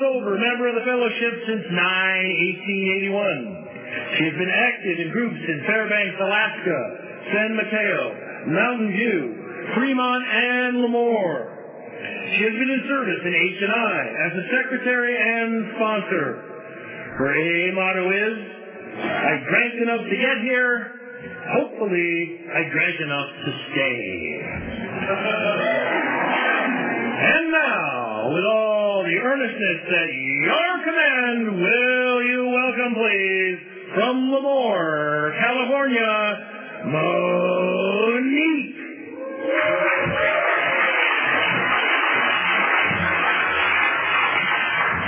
Silver, member of the fellowship since 9 1881. She has been active in groups in Fairbanks, Alaska, San Mateo, Mountain View, Fremont, and Lemoore. She has been in service in H&I as a secretary and sponsor. Her AA motto is, I drank enough to get here, hopefully I drank enough to stay. and now, with all the earnestness that your command, will you welcome, please, from Lemoore, California, Monique.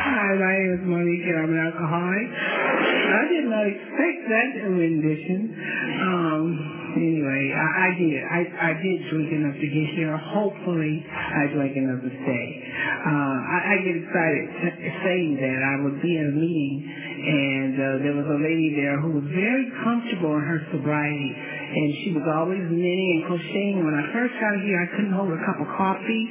Hi, my name is Monique and I'm an alcoholic. I did not expect that rendition. Anyway, I, I did. I, I did drink enough to get here. Hopefully, I drank enough to stay. Uh, I, I get excited saying that. I would be in a meeting and uh, there was a lady there who was very comfortable in her sobriety and she was always knitting and crocheting. When I first got here, I couldn't hold a cup of coffee.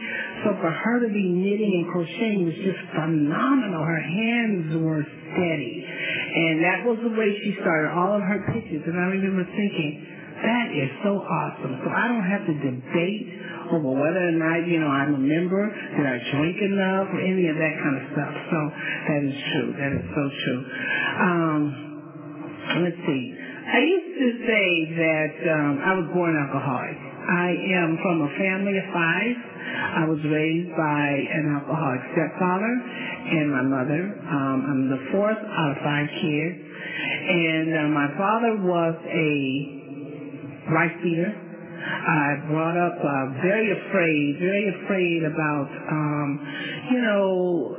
So for her to be knitting and crocheting was just phenomenal. Her hands were steady. And that was the way she started all of her pitches. And I remember thinking, that is so awesome. So I don't have to debate over whether or not, you know, I'm a member, did I drink enough, or any of that kind of stuff. So that is true. That is so true. Um, let's see. I used to say that um, I was born alcoholic. I am from a family of five. I was raised by an alcoholic stepfather and my mother. Um, I'm the fourth out of five kids. And uh, my father was a wife beater. I brought up uh, very afraid, very afraid about, um, you know,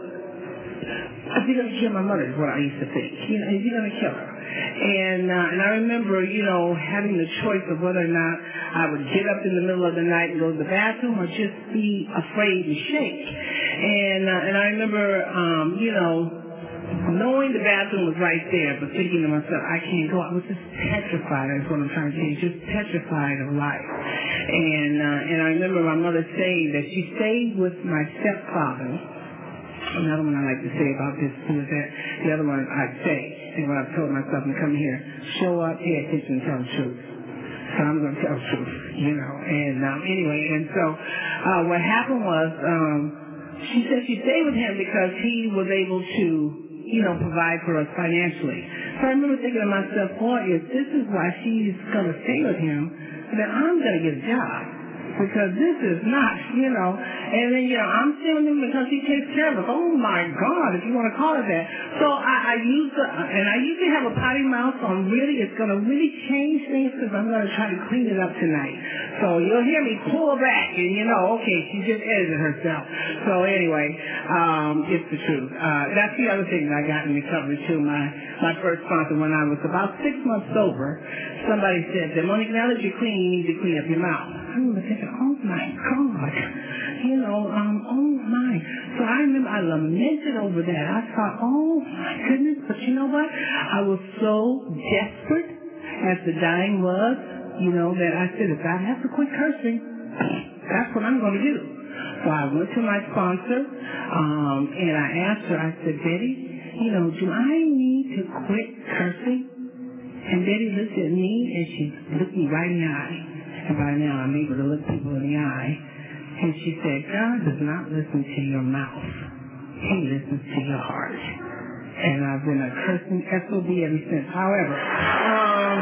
is he going to kill my mother? Is what I used to think. You know, is he going to kill her? And uh, and I remember, you know, having the choice of whether or not I would get up in the middle of the night and go to the bathroom or just be afraid and shake. And uh, and I remember, um, you know, knowing the bathroom was right there, but thinking to myself, I can't go. I was just petrified. That's what I'm trying to say. Just petrified of life. And uh, and I remember my mother saying that she stayed with my stepfather. Another one I like to say about this is that the other one I'd say, and what I've told myself and come here, show up, pay attention, tell the truth. So I'm going to tell the truth, you know. And um, anyway, and so uh, what happened was um, she said she stayed with him because he was able to you know, provide for us financially. So I remember thinking to myself, boy, if this is why she's going to stay with him, then I'm going to get a job. Because this is not, you know, and then, you know, I'm staying him because he takes care of us. Oh my God, if you want to call it that. So I, I use the, and I usually have a potty mouth, so I'm really, it's going to really change things because I'm going to try to clean it up tonight. So you'll hear me pull back and you know, okay, she just edited herself. So anyway, um, it's the truth. Uh, that's the other thing that I got in recovery too. My, my first sponsor when I was about six months sober, somebody said that now that you're clean, you need to clean up your mouth. I remember thinking, oh my God, you know, um, oh my. So I remember I lamented over that. I thought, oh my goodness, but you know what? I was so desperate as the dying was, you know, that I said, if I have to quit cursing, that's what I'm going to do. So I went to my sponsor, um, and I asked her, I said, Betty, you know, do I need to quit cursing? And Betty looked at me and she looked me right in the eye. And by now I'm able to look people in the eye. And she said, God does not listen to your mouth. He listens to your heart. And I've been a cursing SOB ever since. However, um,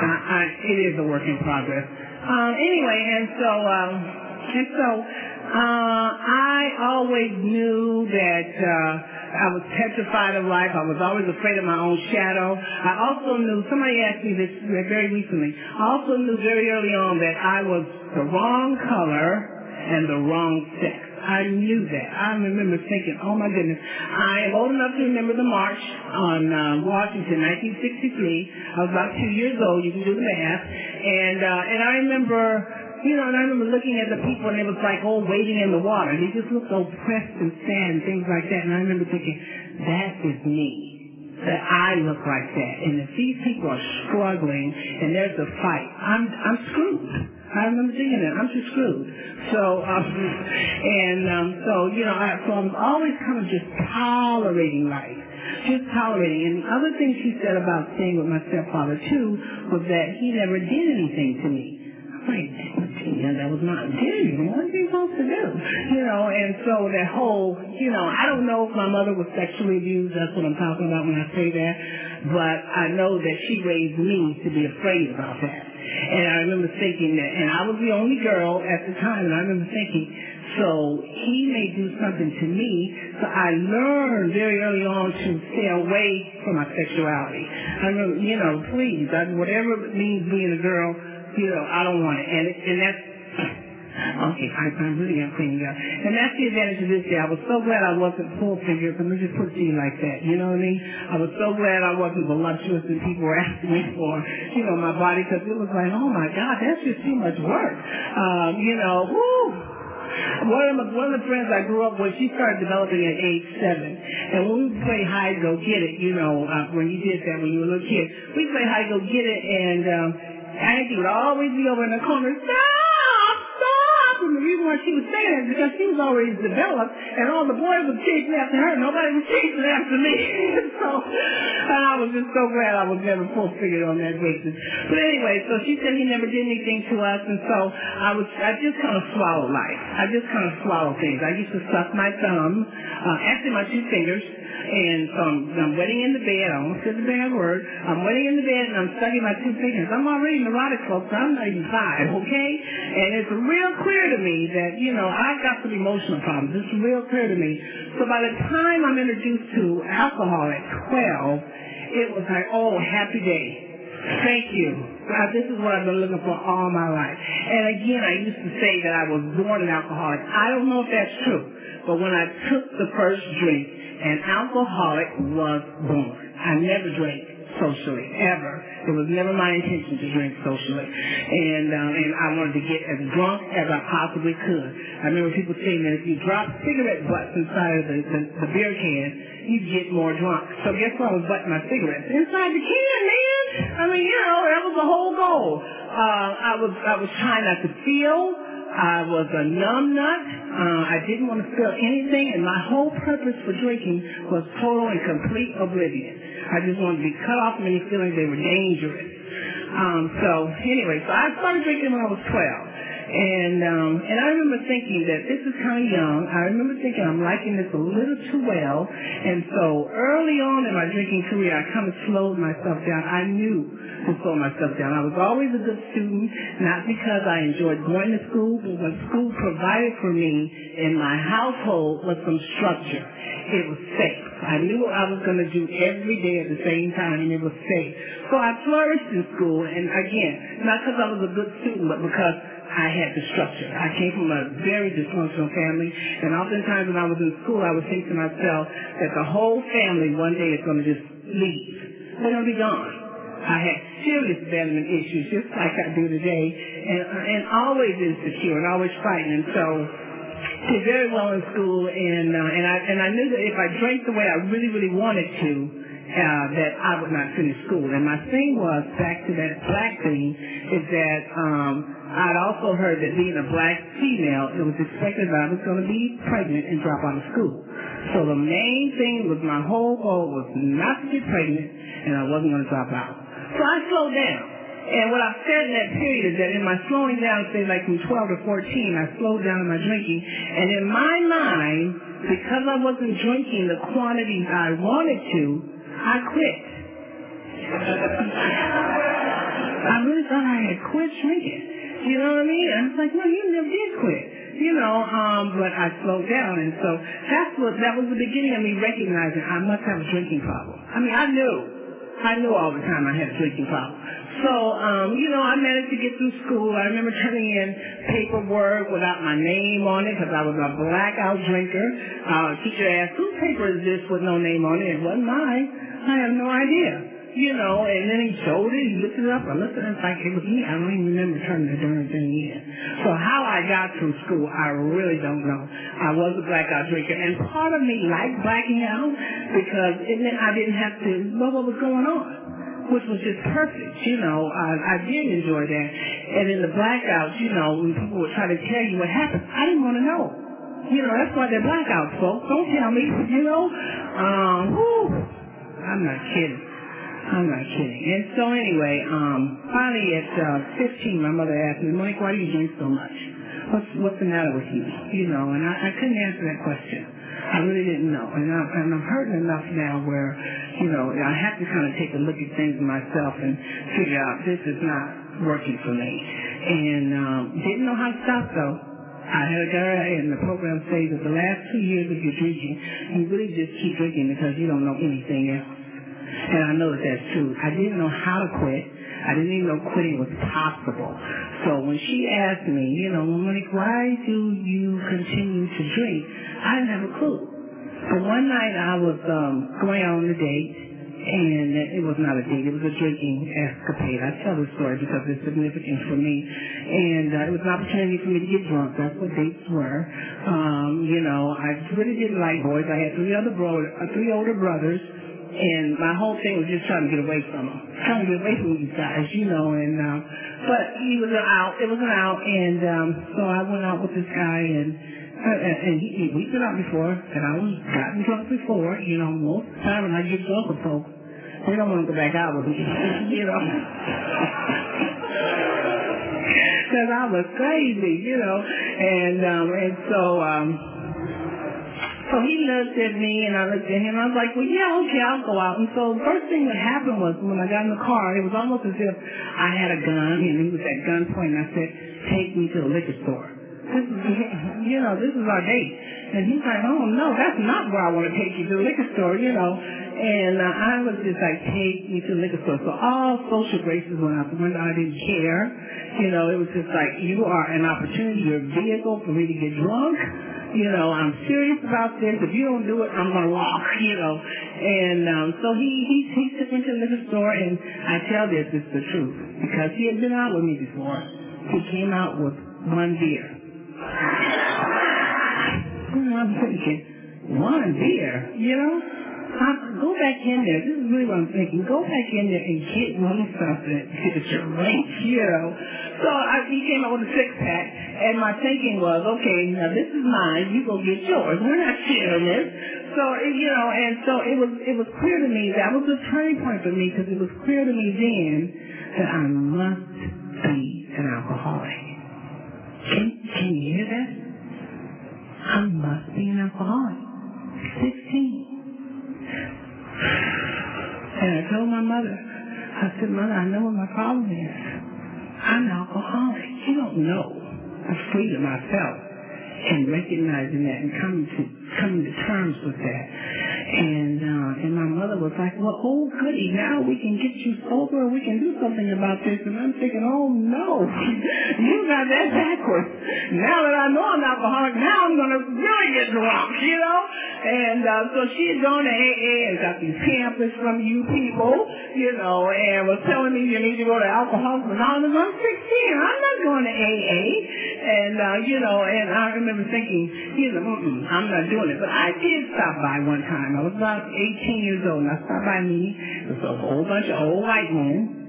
I, I, it is a work in progress. Um, anyway, and so, um, and so, uh, I always knew that, uh, I was petrified of life. I was always afraid of my own shadow. I also knew, somebody asked me this very recently, I also knew very early on that I was the wrong color and the wrong sex. I knew that. I remember thinking, oh my goodness, I am old enough to remember the march on uh, Washington, 1963. I was about two years old. You can do the math. And, uh, and I remember you know, and I remember looking at the people and it was like all waiting in the water. And They just looked so pressed and sad and things like that. And I remember thinking, that is me. That I look like that. And if these people are struggling and there's a fight, I'm I'm screwed. I remember thinking that. I'm just screwed. So, um, and um, so, you know, I, so I was always kind of just tolerating life. Just tolerating. And the other thing she said about staying with my stepfather, too, was that he never did anything to me. Like, that was not did What are you supposed to do? You know, and so that whole, you know, I don't know if my mother was sexually abused. That's what I'm talking about when I say that. But I know that she raised me to be afraid about that. And I remember thinking that, and I was the only girl at the time, and I remember thinking, so he may do something to me. So I learned very early on to stay away from my sexuality. I remember, you know, please, I, whatever it means being a girl, you know, I don't want it. And, and that's, okay, I, I really am cleaning up. And that's the advantage of this day. I was so glad I wasn't full figure. Let me just put it to you like that. You know what I mean? I was so glad I wasn't voluptuous and people were asking me for, you know, my body because it was like, oh my God, that's just too much work. Um, you know, whoo one of, my, one of the friends I grew up with, she started developing at age seven. And when we played hide go get it, you know, uh, when you did that when you were a little kid, we played hide go get it, and um, Angie would always be over in the corner, stop, And the reason why she was saying that is because she was already developed, and all the boys were chasing after her. Nobody was chasing after me. so, and I was just so glad I was never full figured on that basis. But anyway, so she said he never did anything to us, and so I was, I just kind of swallowed life. I just kind of swallowed things. I used to suck my thumb, uh, actually my two fingers, and so I'm, I'm wetting in the bed. I almost said the bad word. I'm wetting in the bed and I'm sucking my two fingers. I'm already neurotic, folks. I'm not even five, okay? And it's real clear to me that, you know, I've got some emotional problems. It's real clear to me. So by the time I'm introduced to alcohol at 12, it was like, oh, happy day. Thank you. God, this is what I've been looking for all my life. And again, I used to say that I was born an alcoholic. I don't know if that's true. But when I took the first drink, an alcoholic was born. I never drank socially, ever. It was never my intention to drink socially. And um, and I wanted to get as drunk as I possibly could. I remember people saying that if you drop cigarette butts inside of the, the, the beer can, you'd get more drunk. So guess what I was butting my cigarettes? Inside the can, man! I mean, you know, that was the whole goal. Uh, I was I was trying not to feel. I was a numb nut. Uh, I didn't want to feel anything, and my whole purpose for drinking was total and complete oblivion. I just wanted to be cut off from any feelings they were dangerous. Um, so anyway, so I started drinking when I was 12. And um, and I remember thinking that this is kind of young. I remember thinking I'm liking this a little too well. And so early on in my drinking career, I kind of slowed myself down. I knew to slow myself down. I was always a good student, not because I enjoyed going to school, but what school provided for me in my household was some structure. It was safe. I knew what I was going to do every day at the same time, and it was safe. So I flourished in school, and again, not because I was a good student, but because I had the structure. I came from a very dysfunctional family, and oftentimes when I was in school, I would think to myself that the whole family one day is going to just leave. They're going to be gone. I had serious abandonment issues, just like I do today, and, and always insecure and always fighting. And so did very well in school, and uh, and I and I knew that if I drank the way I really really wanted to, uh, that I would not finish school. And my thing was back to that black thing is that um, I'd also heard that being a black female, it was expected that I was going to be pregnant and drop out of school. So the main thing was my whole goal was not to get pregnant, and I wasn't going to drop out. So I slowed down. And what I said in that period is that in my slowing down, say like from 12 to 14, I slowed down in my drinking. And in my mind, because I wasn't drinking the quantities I wanted to, I quit. I really thought I had quit drinking. You know what I mean? I was like, no, you never did quit. You know, um, but I slowed down, and so that's what that was the beginning of me recognizing I must have a drinking problem. I mean, I knew, I knew all the time I had a drinking problem. So, um, you know, I managed to get through school. I remember turning in paperwork without my name on it because I was a blackout drinker. Uh, teacher asked, whose paper is this with no name on it? It wasn't mine. I have no idea you know, and then he showed it, he looked it up, I looked it, it's like it was me. I don't even remember turning the darn thing in. So how I got through school, I really don't know. I was a blackout drinker, and part of me liked blacking out because it meant I didn't have to know what was going on. which was just perfect. You know, I, I did enjoy that. And in the blackouts, you know, when people would try to tell you what happened, I didn't want to know. You know, that's why they're blackouts, folks. Don't tell me, you know. Um, whew, I'm not kidding. I'm not kidding. And so anyway, um, finally at uh, 15, my mother asked me, Mike, why do you drink so much? What's what's the matter with you? You know, and I, I couldn't answer that question. I really didn't know, and I'm, and I'm hurting enough now where, you know, I have to kind of take a look at things myself and figure out this is not working for me. And um, didn't know how to stop though. I had a guy in the program say that the last two years of your drinking, you really just keep drinking because you don't know anything else. And I know that that's true. I didn't know how to quit. I didn't even know quitting was possible. So when she asked me, you know, Monique, why do you continue to drink? I didn't have a clue. But one night I was um, going out on a date, and it was not a date. It was a drinking escapade. I tell this story because it's significant for me. And uh, it was an opportunity for me to get drunk. That's what dates were. Um, you know, I really didn't like boys. I had three other bro- uh, three older brothers and my whole thing was just trying to get away from him, trying to get away from these guys, you know. And um, but he was out, it was an out, and um, so I went out with this guy, and uh, and he, we've been out before, and I was gotten drunk before, you know. Most of the time when I get drunk with folks, they don't want to go back out with me, you know. Because I was crazy, you know, and um, and so. um so he looked at me and I looked at him. I was like, well, yeah, okay, I'll go out. And so the first thing that happened was when I got in the car, it was almost as if I had a gun and he was at gunpoint and I said, take me to the liquor store. This is, you know, this is our date. And he's like, oh, no, that's not where I want to take you to the liquor store, you know. And uh, I was just like, take me to the liquor store. So all social graces went out the window. I didn't care. You know, it was just like, you are an opportunity, you're a vehicle for me to get drunk you know, I'm serious about this. If you don't do it, I'm gonna walk, you know. And um, so he he he took me to the liquor store, and I tell this it's the truth because he had been out with me before. He came out with one beer. I'm thinking, one beer, you know? Go back in there. This is really what I'm thinking. Go back in there and get me something to drink, you know. So I, he came out with a six pack, and my thinking was, okay, now this is mine. You go get yours. We're not sharing this. So you know, and so it was it was clear to me that was a turning point for me because it was clear to me then that I must be an alcoholic. Can can you hear that? I must be an alcoholic. Sixteen. And I told my mother, I said, Mother, I know what my problem is. I'm an alcoholic. You don't know the freedom I felt in recognizing that and coming to coming to terms with that. And uh, and my mother was like, Well, oh goody, now we can get you sober, and we can do something about this. And I'm thinking, Oh no, you got that backwards. Now that I know I'm an alcoholic, now I'm gonna really get drunk, you know? And uh, so she had gone to AA and got these pamphlets from you people, you know, and was telling me you need to go to Alcoholics Anonymous. I'm 16. I'm not going to AA. And, uh, you know, and I remember thinking, you know, mm I'm not doing it. But I did stop by one time. I was about 18 years old, and I stopped by me. There was a whole bunch of old white men.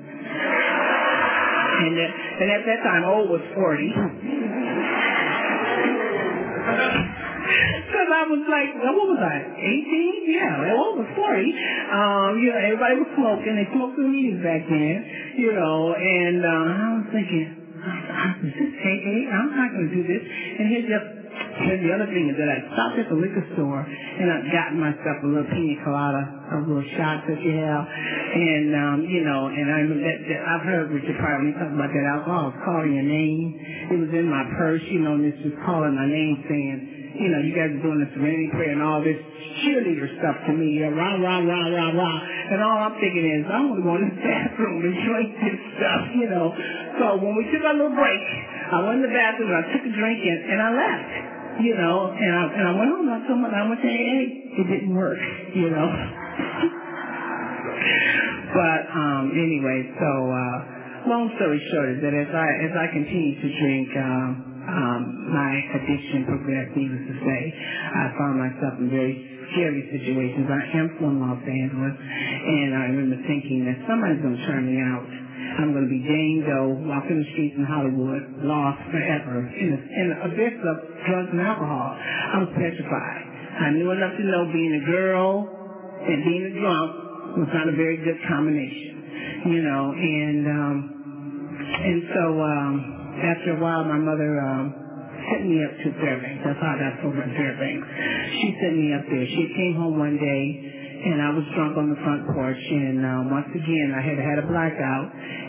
And, uh, and at that time, old was 40. Because I was like, well, what was I, 18? Yeah, well, was 40. Um, you know, everybody was smoking. They smoked the meetings back then, you know, and uh, I was thinking, is this AA? I'm not going to do this. And here's the, here's the other thing is that I stopped at the liquor store and I've gotten myself a little pina colada, a little shot that you have. And, um, you know, and I that, that I've heard Richard Pryor talked about that alcohol, calling your name. It was in my purse, you know, and it's just calling my name saying, you know, you guys are doing the serenity prayer and all this cheerleader stuff to me, rah, rah, rah, rah, rah. And all I'm thinking is, I want to go in the bathroom and drink this stuff, you know. So when we took our little break, I went in the bathroom and I took a drink and, and I left, you know, and I, and I went home I told my, I went to AA. It didn't work, you know. but, um, anyway, so, uh, long story short is that as I, as I continue to drink, um, um, my addiction progressed, needless to say. I found myself in very scary situations. I am from Los Angeles, and I remember thinking that somebody's going to turn me out. I'm going to be Jane Doe, walking the streets in Hollywood, lost forever, in a, in abyss of drugs and alcohol. I was petrified. I knew enough to know being a girl and being a drunk was not a very good combination, you know. And um, and so um, after a while, my mother um, sent me up to Fairbanks. That's how I got sober in Fairbanks. She sent me up there. She came home one day, and I was drunk on the front porch. And uh, once again, I had had a blackout,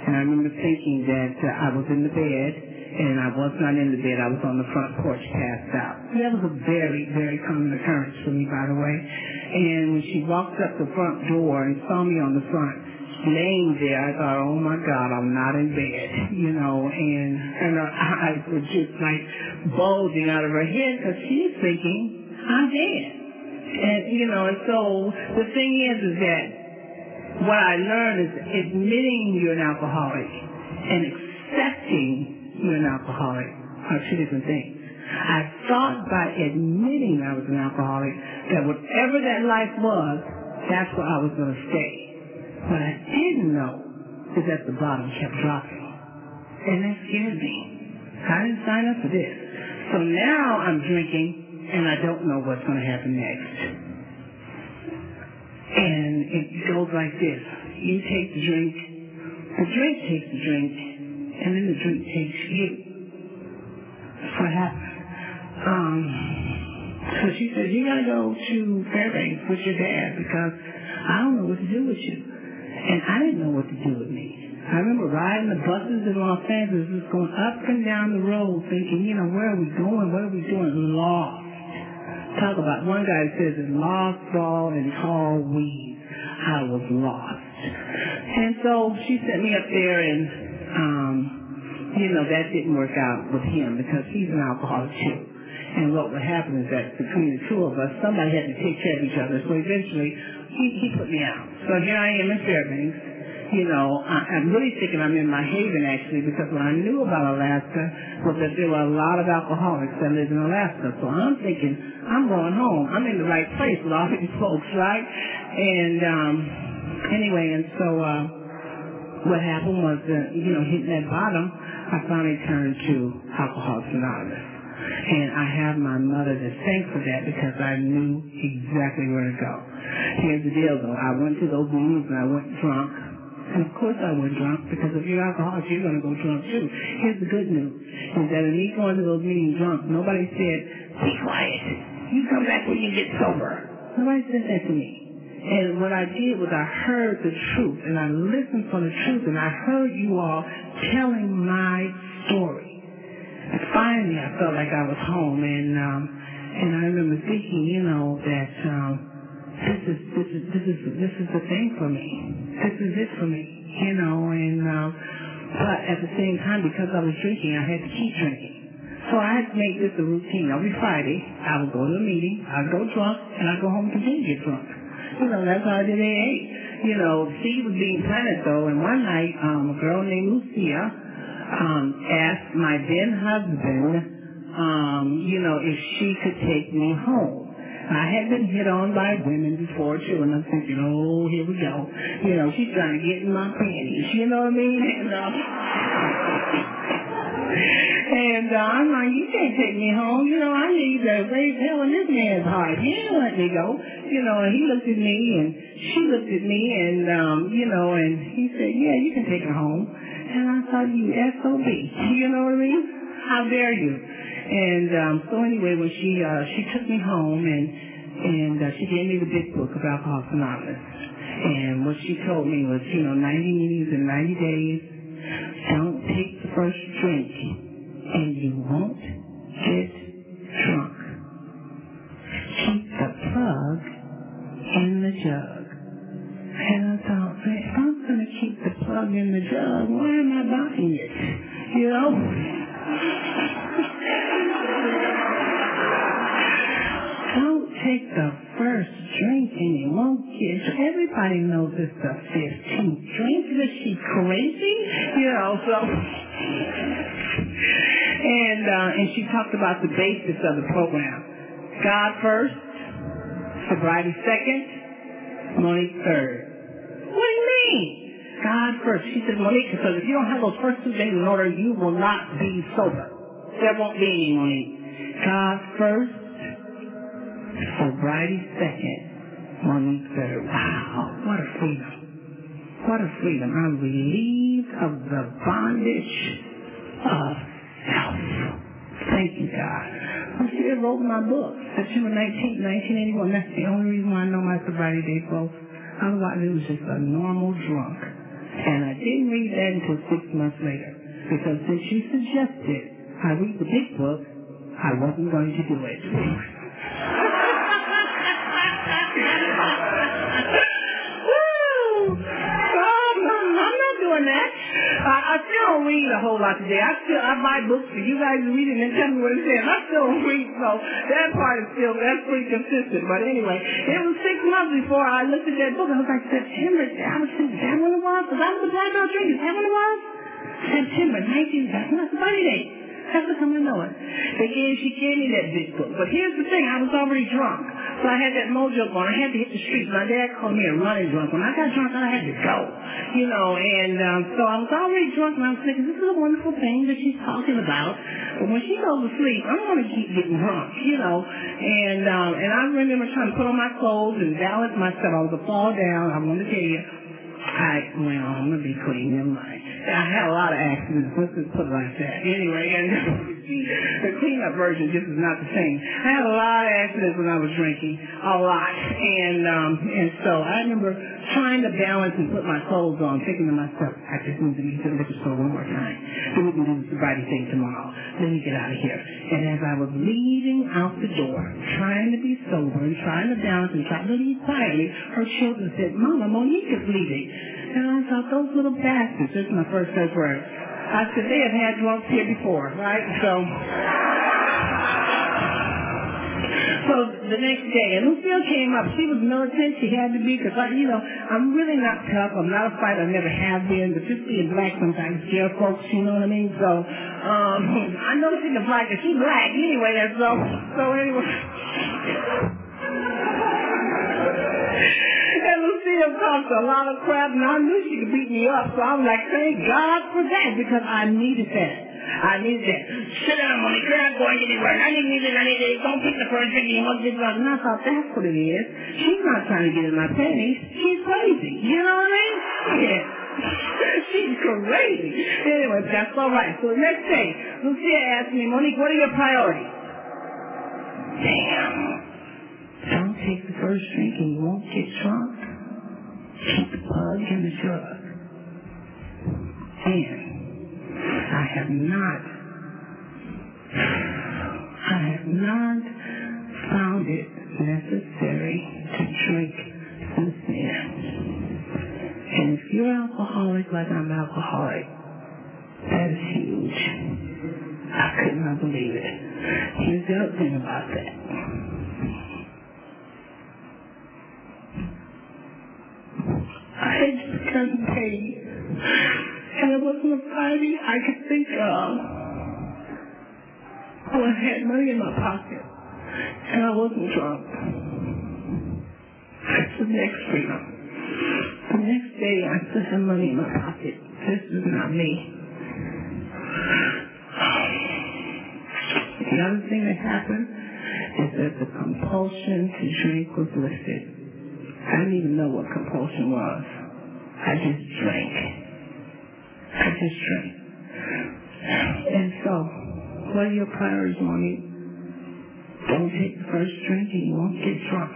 and I remember thinking that uh, I was in the bed and I was not in the bed. I was on the front porch passed out. That was a very, very common occurrence for me, by the way. And when she walked up the front door and saw me on the front, laying there, I thought, oh my God, I'm not in bed, you know, and, and her eyes were just like bulging out of her head because she's thinking, I'm dead. And, you know, and so the thing is, is that what I learned is admitting you're an alcoholic and accepting you're an alcoholic are two different things. I thought by admitting I was an alcoholic that whatever that life was, that's where I was going to stay. What I didn't know is that the bottom kept dropping. And that scared me. I didn't sign up for this. So now I'm drinking and I don't know what's going to happen next. And it goes like this. You take the drink, the drink takes the drink, and then the drink takes you. That's what happened. Um, so she said, you gotta go to Fairbanks with your dad because I don't know what to do with you. And I didn't know what to do with me. I remember riding the buses in Los Angeles, just going up and down the road thinking, you know, where are we going? What are we doing? Lost. Talk about, one guy says, in lost ball and tall weeds. I was lost. And so she sent me up there and um, you know, that didn't work out with him because he's an alcoholic too. And what would happen is that between the two of us, somebody had to take care of each other. So eventually, he, he put me out. So here I am in Fairbanks. You know, I, I'm really thinking I'm in my haven actually because what I knew about Alaska was that there were a lot of alcoholics that lived in Alaska. So I'm thinking, I'm going home. I'm in the right place with all these folks, right? And um, anyway, and so uh, what happened was that, you know, hitting that bottom, I finally turned to Alcoholics Anonymous. And I have my mother to thank for that because I knew exactly where to go. Here's the deal though. I went to those meetings and I went drunk. And of course I went drunk because if you're alcoholic, you're going to go drunk too. Here's the good news. Is that in me going to those meetings drunk, nobody said, be quiet. You come back when you get sober. Nobody said that to me. And what I did was I heard the truth and I listened for the truth and I heard you all telling my story. Finally I felt like I was home and um and I remember thinking, you know, that um this is this is this is this is the thing for me. This is it for me. You know, and um but at the same time because I was drinking I had to keep drinking. So I had to make this a routine. Every Friday I would go to a meeting, I'd go drunk, and I'd go home to get drunk. You know, that's how I did AA. You know, seed was being planted though, and one night, um, a girl named Lucia, um, asked my then husband, um, you know, if she could take me home. I had been hit on by women before too, and I'm thinking, oh, here we go. You know, she's trying to get in my panties. You know what I mean? And, uh, and uh, I'm like, you can't take me home. You know, I need to raise hell in this man's heart. He didn't let me go. You know, and he looked at me and she looked at me and, um, you know, and he said, yeah, you can take her home. And I thought, you SOB. You know what I mean? How dare you? And um, so anyway, when she uh, she took me home and and uh, she gave me the big book of Alcoholics Anonymous. And what she told me was, you know, 90 meetings in 90 days. Don't take the first drink and you won't get drunk. Keep the plug in the jug. In the jug, why am I buying it? You know? Don't take the first drink and you won't get Everybody knows it's the 15th drink. Is she crazy? You know, so... And uh, and she talked about the basis of the program. God first, Sobriety second, money third. What do you mean? God first. She said, Monique, because if you don't have those first two things in order, you will not be sober. There won't be any, Monique. God first, sobriety second, Monique third. Wow, what a freedom. What a freedom. I'm relieved of the bondage of self. Thank you, God. I still wrote my book, September 19, 1981. That's the only reason why I know my sobriety date, folks. Otherwise, it was just a normal drunk. And I didn't read that until six months later. Because since you suggested I read the big book, I wasn't going to do it. still don't read a whole lot today. I still I buy books for you guys to read and tell me what it says. I still don't read, so that part is still that's pretty consistent. But anyway, it was six months before I looked at that book. I was like, September. I was thinking, is that when it was? Because I was a blackout drink. Is that when it was? September 19th. That's not the date. That's the come to know it. Gave, she gave me that big book. But here's the thing, I was already drunk. So I had that mojo going. I had to hit the streets. My dad called me a running drunk. When I got drunk, I had to go. You know, and um, so I was already drunk and I was thinking, this is a wonderful thing that she's talking about. But when she goes to sleep, I'm going to keep getting drunk, you know. And um, and I remember trying to put on my clothes and balance myself. I was a fall down. I want to tell you. I, well, I'm going to be clean. Never mind. I had a lot of accidents. Let's just put it like that. Anyway, and the cleanup version just is not the same. I had a lot of accidents when I was drinking, a lot, and um, and so I remember trying to balance and put my clothes on, thinking to myself, I just need to be to the liquor store one more time. Then we can do the sobriety thing tomorrow. Let me get out of here. And as I was leaving out the door, trying to be sober and trying to balance and trying to leave quietly, her children said, Mama, Monique is leaving. I thought, those little bastards. This is my first safe word. I said, they have had drunks here before, right? So, so the next day, and Lucille came up. She was militant. She had to be, because, you know, I'm really not tough. I'm not a fighter. I never have been. But just being black sometimes scare folks, you know what I mean? So, um, I know she's a black, and she's black anyway. That's so, so anyway. And Lucille talked a lot of crap, and I knew she could beat me up. So I was like, thank God for that, because I needed that. I needed that. Sit down. You're not going anywhere. I didn't need it. I need it. Don't pick the first drink. You won't get drunk. And I thought, that's what it is. She's not trying to get in my panties. She's crazy. You know what I mean? Yeah. She's crazy. Anyway, that's all right. So next day, Lucia asked me, Monique, what are your priorities? Damn. Don't take the first drink and you won't get drunk. Keep the plug and the drug. And I have not, I have not found it necessary to drink since then. And if you're alcoholic like I'm alcoholic, that is huge. I could not believe it. Other thing about that. I just gotten paid, and it wasn't a party I could think of. Oh, I had money in my pocket, and I wasn't drunk. That's the next freedom. The next day, I still had money in my pocket. This is not me. The other thing that happened is that the compulsion to drink was lifted. I didn't even know what compulsion was. I just drank. I just drank. And so, what are your priorities, Monique? Don't take the first drink and you won't get drunk.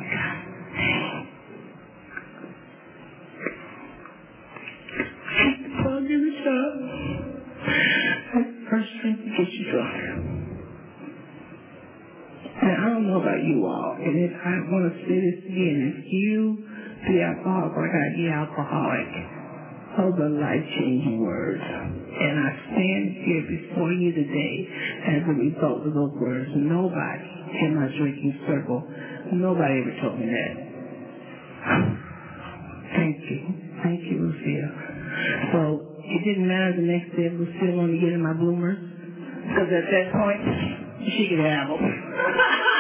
Keep the plug in the. That first drink will get you drunk. Don't know about you all, and if I want to say this again, if you be alcoholic like I be alcoholic, oh, those are life-changing words. And I stand here before you today as a result of those words. Nobody in my drinking circle, nobody ever told me that. Thank you. Thank you, Lucille. So it didn't matter the next day if Lucille wanted to get in my bloomers, because at that point, she could have them.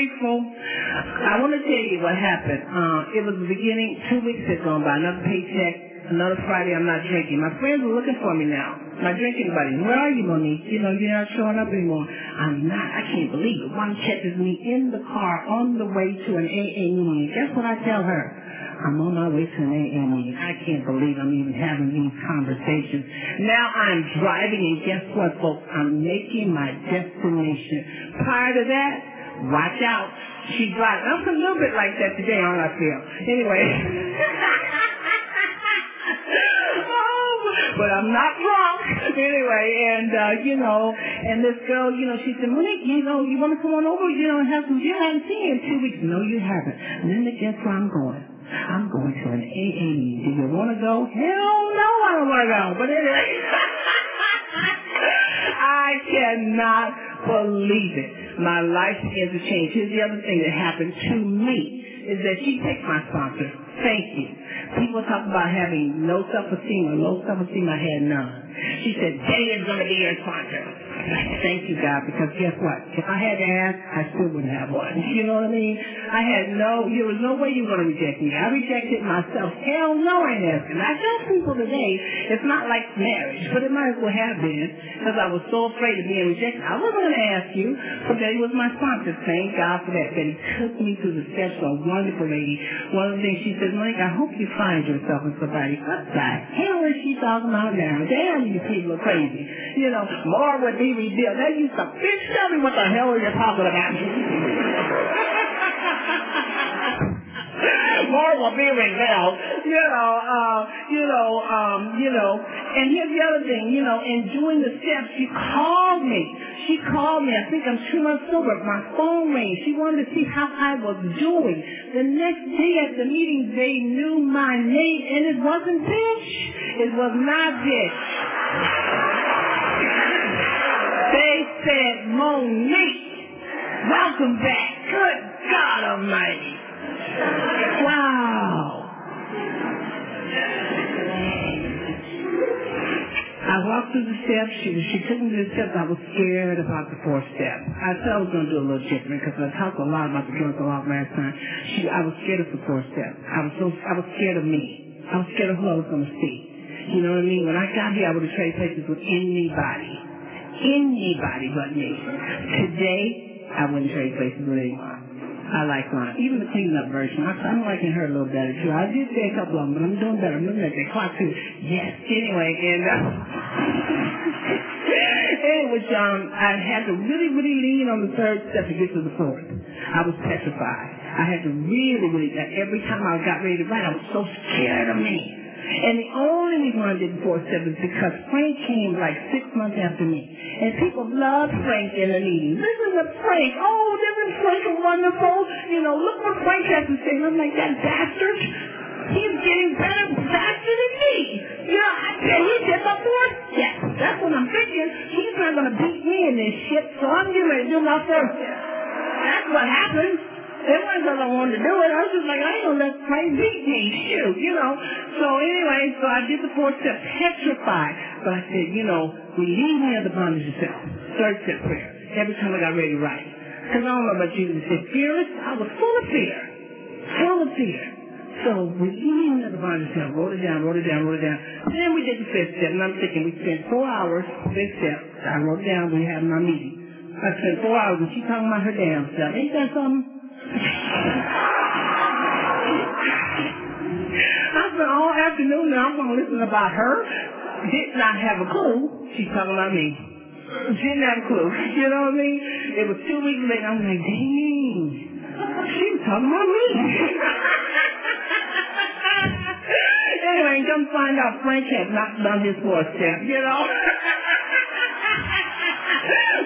grateful. I want to tell you what happened. Uh, it was the beginning, two weeks had gone by, another paycheck, another Friday I'm not drinking. My friends are looking for me now. Not drinking buddy. Where are you, Monique? You know, you're not showing up anymore. I'm not. I can't believe it. One catches me in the car on the way to an AA meeting. Guess what I tell her? I'm on my way to an AA meeting. I can't believe I'm even having these conversations. Now I'm driving, and guess what, folks? I'm making my destination. Prior to that, watch out. She drives. I'm a little bit like that today, aren't I, Phil? Anyway. oh, but I'm not drunk. Anyway, and, uh, you know, and this girl, you know, she said, Monique, you know, you want to come on over, you know, and have some dinner? I haven't seen you in two weeks. No, you haven't. Then guess where I'm going? I'm going to an AA meeting. Do you want to go? Hell no, I don't want to go. But anyway, I cannot believe it. My life begins to change. Here's the other thing that happened to me is that she picked my sponsor. Thank you. People talk about having no self-esteem or low self-esteem. I had none. She said, David's going to be your sponsor. Thank you, God, because guess what? If I had to ask, I still wouldn't have one. You know what I mean? I had no, there was no way you were going to reject me. I rejected myself. Hell no, I ain't asking. I tell people today, it's not like marriage, but it might as well have been, because I was so afraid of being rejected. I wasn't going to ask you, but Betty was my sponsor. Thank God for that. Betty took me through the steps of a wonderful lady. One of the things she said, Mike, I hope you find yourself in somebody. What the hell is she talking about now? Damn, you people are crazy. You know, more would be revealed. They used to, bitch, tell me what the hell are you talking about? more will be revealed. You know, uh, you know, um, you know. And here's the other thing, you know, in doing the steps, she called me. She called me. I think I'm two months sober. My phone rang. She wanted to see how I was doing. The next day at the meeting, they knew my name, and it wasn't bitch. It was not bitch. Said, Monique, welcome back. Good God Almighty. Wow. I walked through the steps. She, she took me to the steps. I was scared about the fourth step. I said I was going to do a little different because I talked a lot about the drunk a lot last time. She, I was scared of the fourth step. I was so, I was scared of me. I was scared of who I was going to see. You know what I mean? When I got here, I would have traded places with anybody. Anybody but me. Today, I wouldn't trade places with anyone. I like mine. Even the cleaned up version. I, I'm liking her a little better too. I did say a couple of them, but I'm doing better. I'm looking at that clock too. Yes. Anyway, and uh, anyway, um, I had to really, really lean on the third step to get to the fourth. I was petrified. I had to really, really. Every time I got ready to write, I was so scared of me. And the only reason I did the fourth step is because Frank came like six months after me. And people loved Frank in the meeting. Listen a oh, Frank. Oh, this isn't Frank wonderful? You know, look what Frank has to say. I'm like, that bastard. He's getting better faster than me. You know, I tell he did the fourth step. That's what I'm thinking. He's not going to beat me in this shit, so I'm ready to do my fourth step. That's what happened. Wasn't because I wanted to do it. I was just like, I ain't gonna let Frank beat me. Shoot, you know. So anyway, so I did the fourth step, petrified. But I said, you know, relieve me of the bondage yourself. Third step prayer. Every time I got ready to write. Because I don't know about you. It said fearless. I was full of fear. Full of fear. So relieve me of the bondage yourself. Wrote it down, wrote it down, wrote it down. Then we did the fifth step. And I'm thinking, we spent four hours, fifth step. I wrote it down. We had my meeting. I spent four hours and she talking about her damn self. Ain't that something? I spent all oh, afternoon now. I'm going to listen about her. Did not have a clue. She's talking about me. Didn't have a clue. You know what I mean? It was two weeks later. I'm like, dang. She was talking about me. anyway, come find out Frank had not done his fourth step, you know?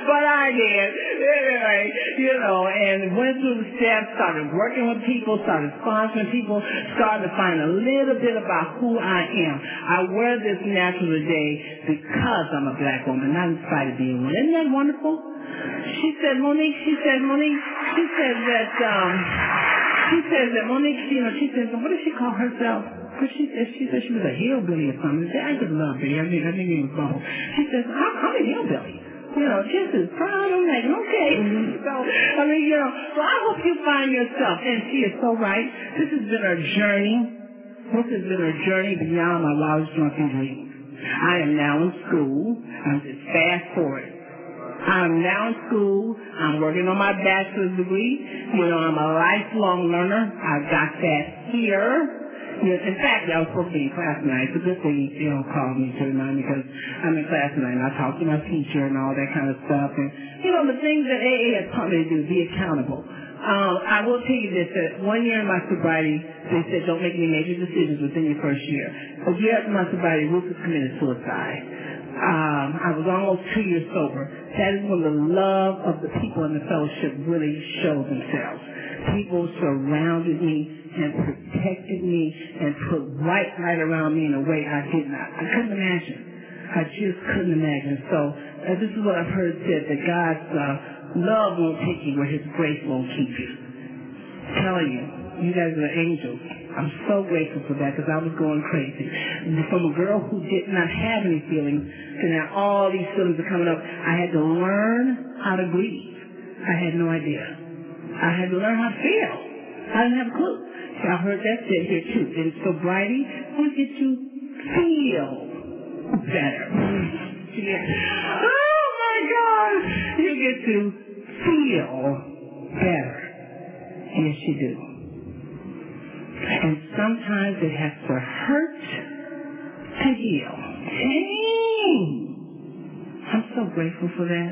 but I did. Anyway, you know, and went through the steps, started working with people, started sponsoring people, started to find a little bit about who I am. I wear this natural today because I'm a black woman, not in spite of being one. Isn't that wonderful? She said, Monique, she said, Monique, she said that, um, she said that Monique, you know, she said, what does she call herself? Because she said she said she was a hillbilly or something. I just love Billy. I mean, I it was Bubble. She says, I'm, I'm a hillbilly you know, just as proud. I'm like, okay. Mm-hmm. So, I mean, mean, you know, so I hope you find yourself, and she is so right. This has been a journey. This has been a journey beyond my wildest drunken dreams. I am now in school. I'm just fast forward. I'm now in school. I'm working on my bachelor's degree. You know, I'm a lifelong learner. I've got that here. Yes, in fact, I was supposed to be in class tonight. It's a good thing you don't call me to remind me because I'm in class tonight and I talk to my teacher and all that kind of stuff. And, you know, the things that AA has taught me to do, be accountable. Um, I will tell you this, that one year in my sobriety, they said don't make any major decisions within your first year. A year after my sobriety, Rufus committed suicide. Um, I was almost two years sober. That is when the love of the people in the fellowship really showed themselves. People surrounded me and protected me and put white light around me in a way I did not. I couldn't imagine. I just couldn't imagine. So uh, this is what I've heard said, that God's uh, love won't take you where his grace won't keep you. I'm telling you, you guys are angels. I'm so grateful for that because I was going crazy. From a girl who did not have any feelings to now all these feelings are coming up, I had to learn how to grieve. I had no idea. I had to learn how to feel. I didn't have a clue. I heard that said here too. In sobriety, we get to feel better. Yeah. Oh my God! You get to feel better. Yes, you do. And sometimes it has to hurt to heal. Dang! I'm so grateful for that.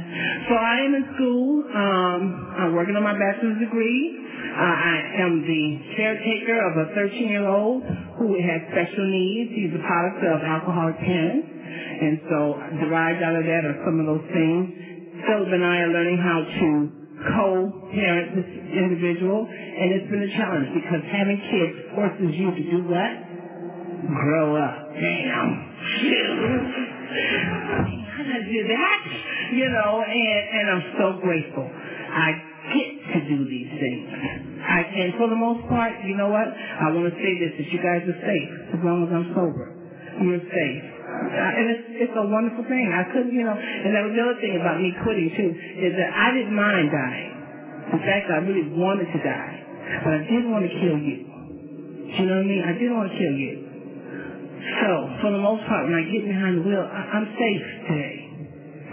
So I am in school. Um, I'm working on my bachelor's degree. I am the caretaker of a 13-year-old who has special needs. He's a product of alcoholic parents. And so derived out of that are some of those things. Philip and I are learning how to co-parent this individual. And it's been a challenge because having kids forces you to do what? Grow up. Damn. How did I do that? You know, and, and I'm so grateful. I get to do these things. I, and for the most part, you know what? I want to say this, that you guys are safe as long as I'm sober. You're safe. Uh, and it's, it's a wonderful thing. I couldn't, you know, and that was the other thing about me quitting too, is that I didn't mind dying. In fact, I really wanted to die. But I didn't want to kill you. You know what I mean? I didn't want to kill you. So, for the most part, when I get behind the wheel, I, I'm safe today.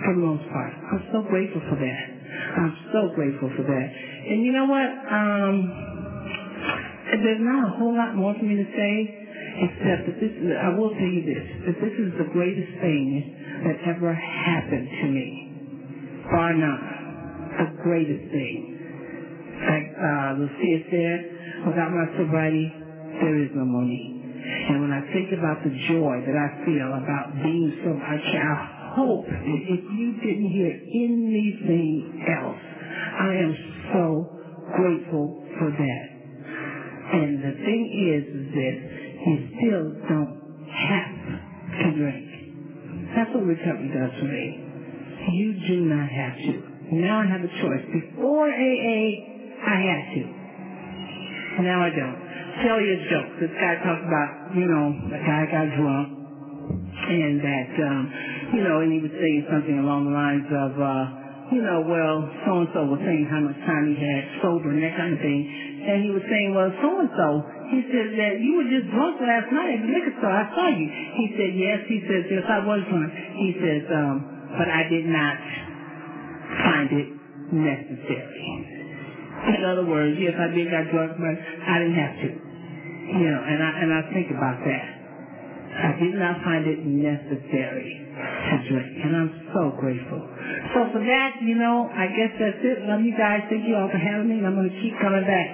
For the most part. I'm so grateful for that. I'm so grateful for that. And you know what? Um, there's not a whole lot more for me to say, except that this is, I will tell you this, that this is the greatest thing that ever happened to me. Bar none. The greatest thing. Like uh, Lucia said, without my sobriety, there is no money. And when I think about the joy that I feel about being so, I, I hope that if you didn't hear anything else, I am so grateful for that. And the thing is, is that you still don't have to drink. That's what recovery does for me. You do not have to. Now I have a choice. Before AA, I had to. Now I don't. Tell you a joke. This guy talks about, you know, the guy got drunk and that, um, you know, and he was saying something along the lines of, uh, you know, well, so-and-so was saying how much time he had sober and that kind of thing. And he was saying, well, so-and-so, he said that you were just drunk last night at the liquor store. I saw you. He said, yes. He says, yes, I was drunk. He says, um, but I did not find it necessary. In other words, yes, I did got drunk, but I didn't have to. You know, and I, and I think about that. I did not find it necessary drink, and I'm so grateful. So for that, you know, I guess that's it. Love you guys. Thank you all for having me, and I'm going to keep coming back.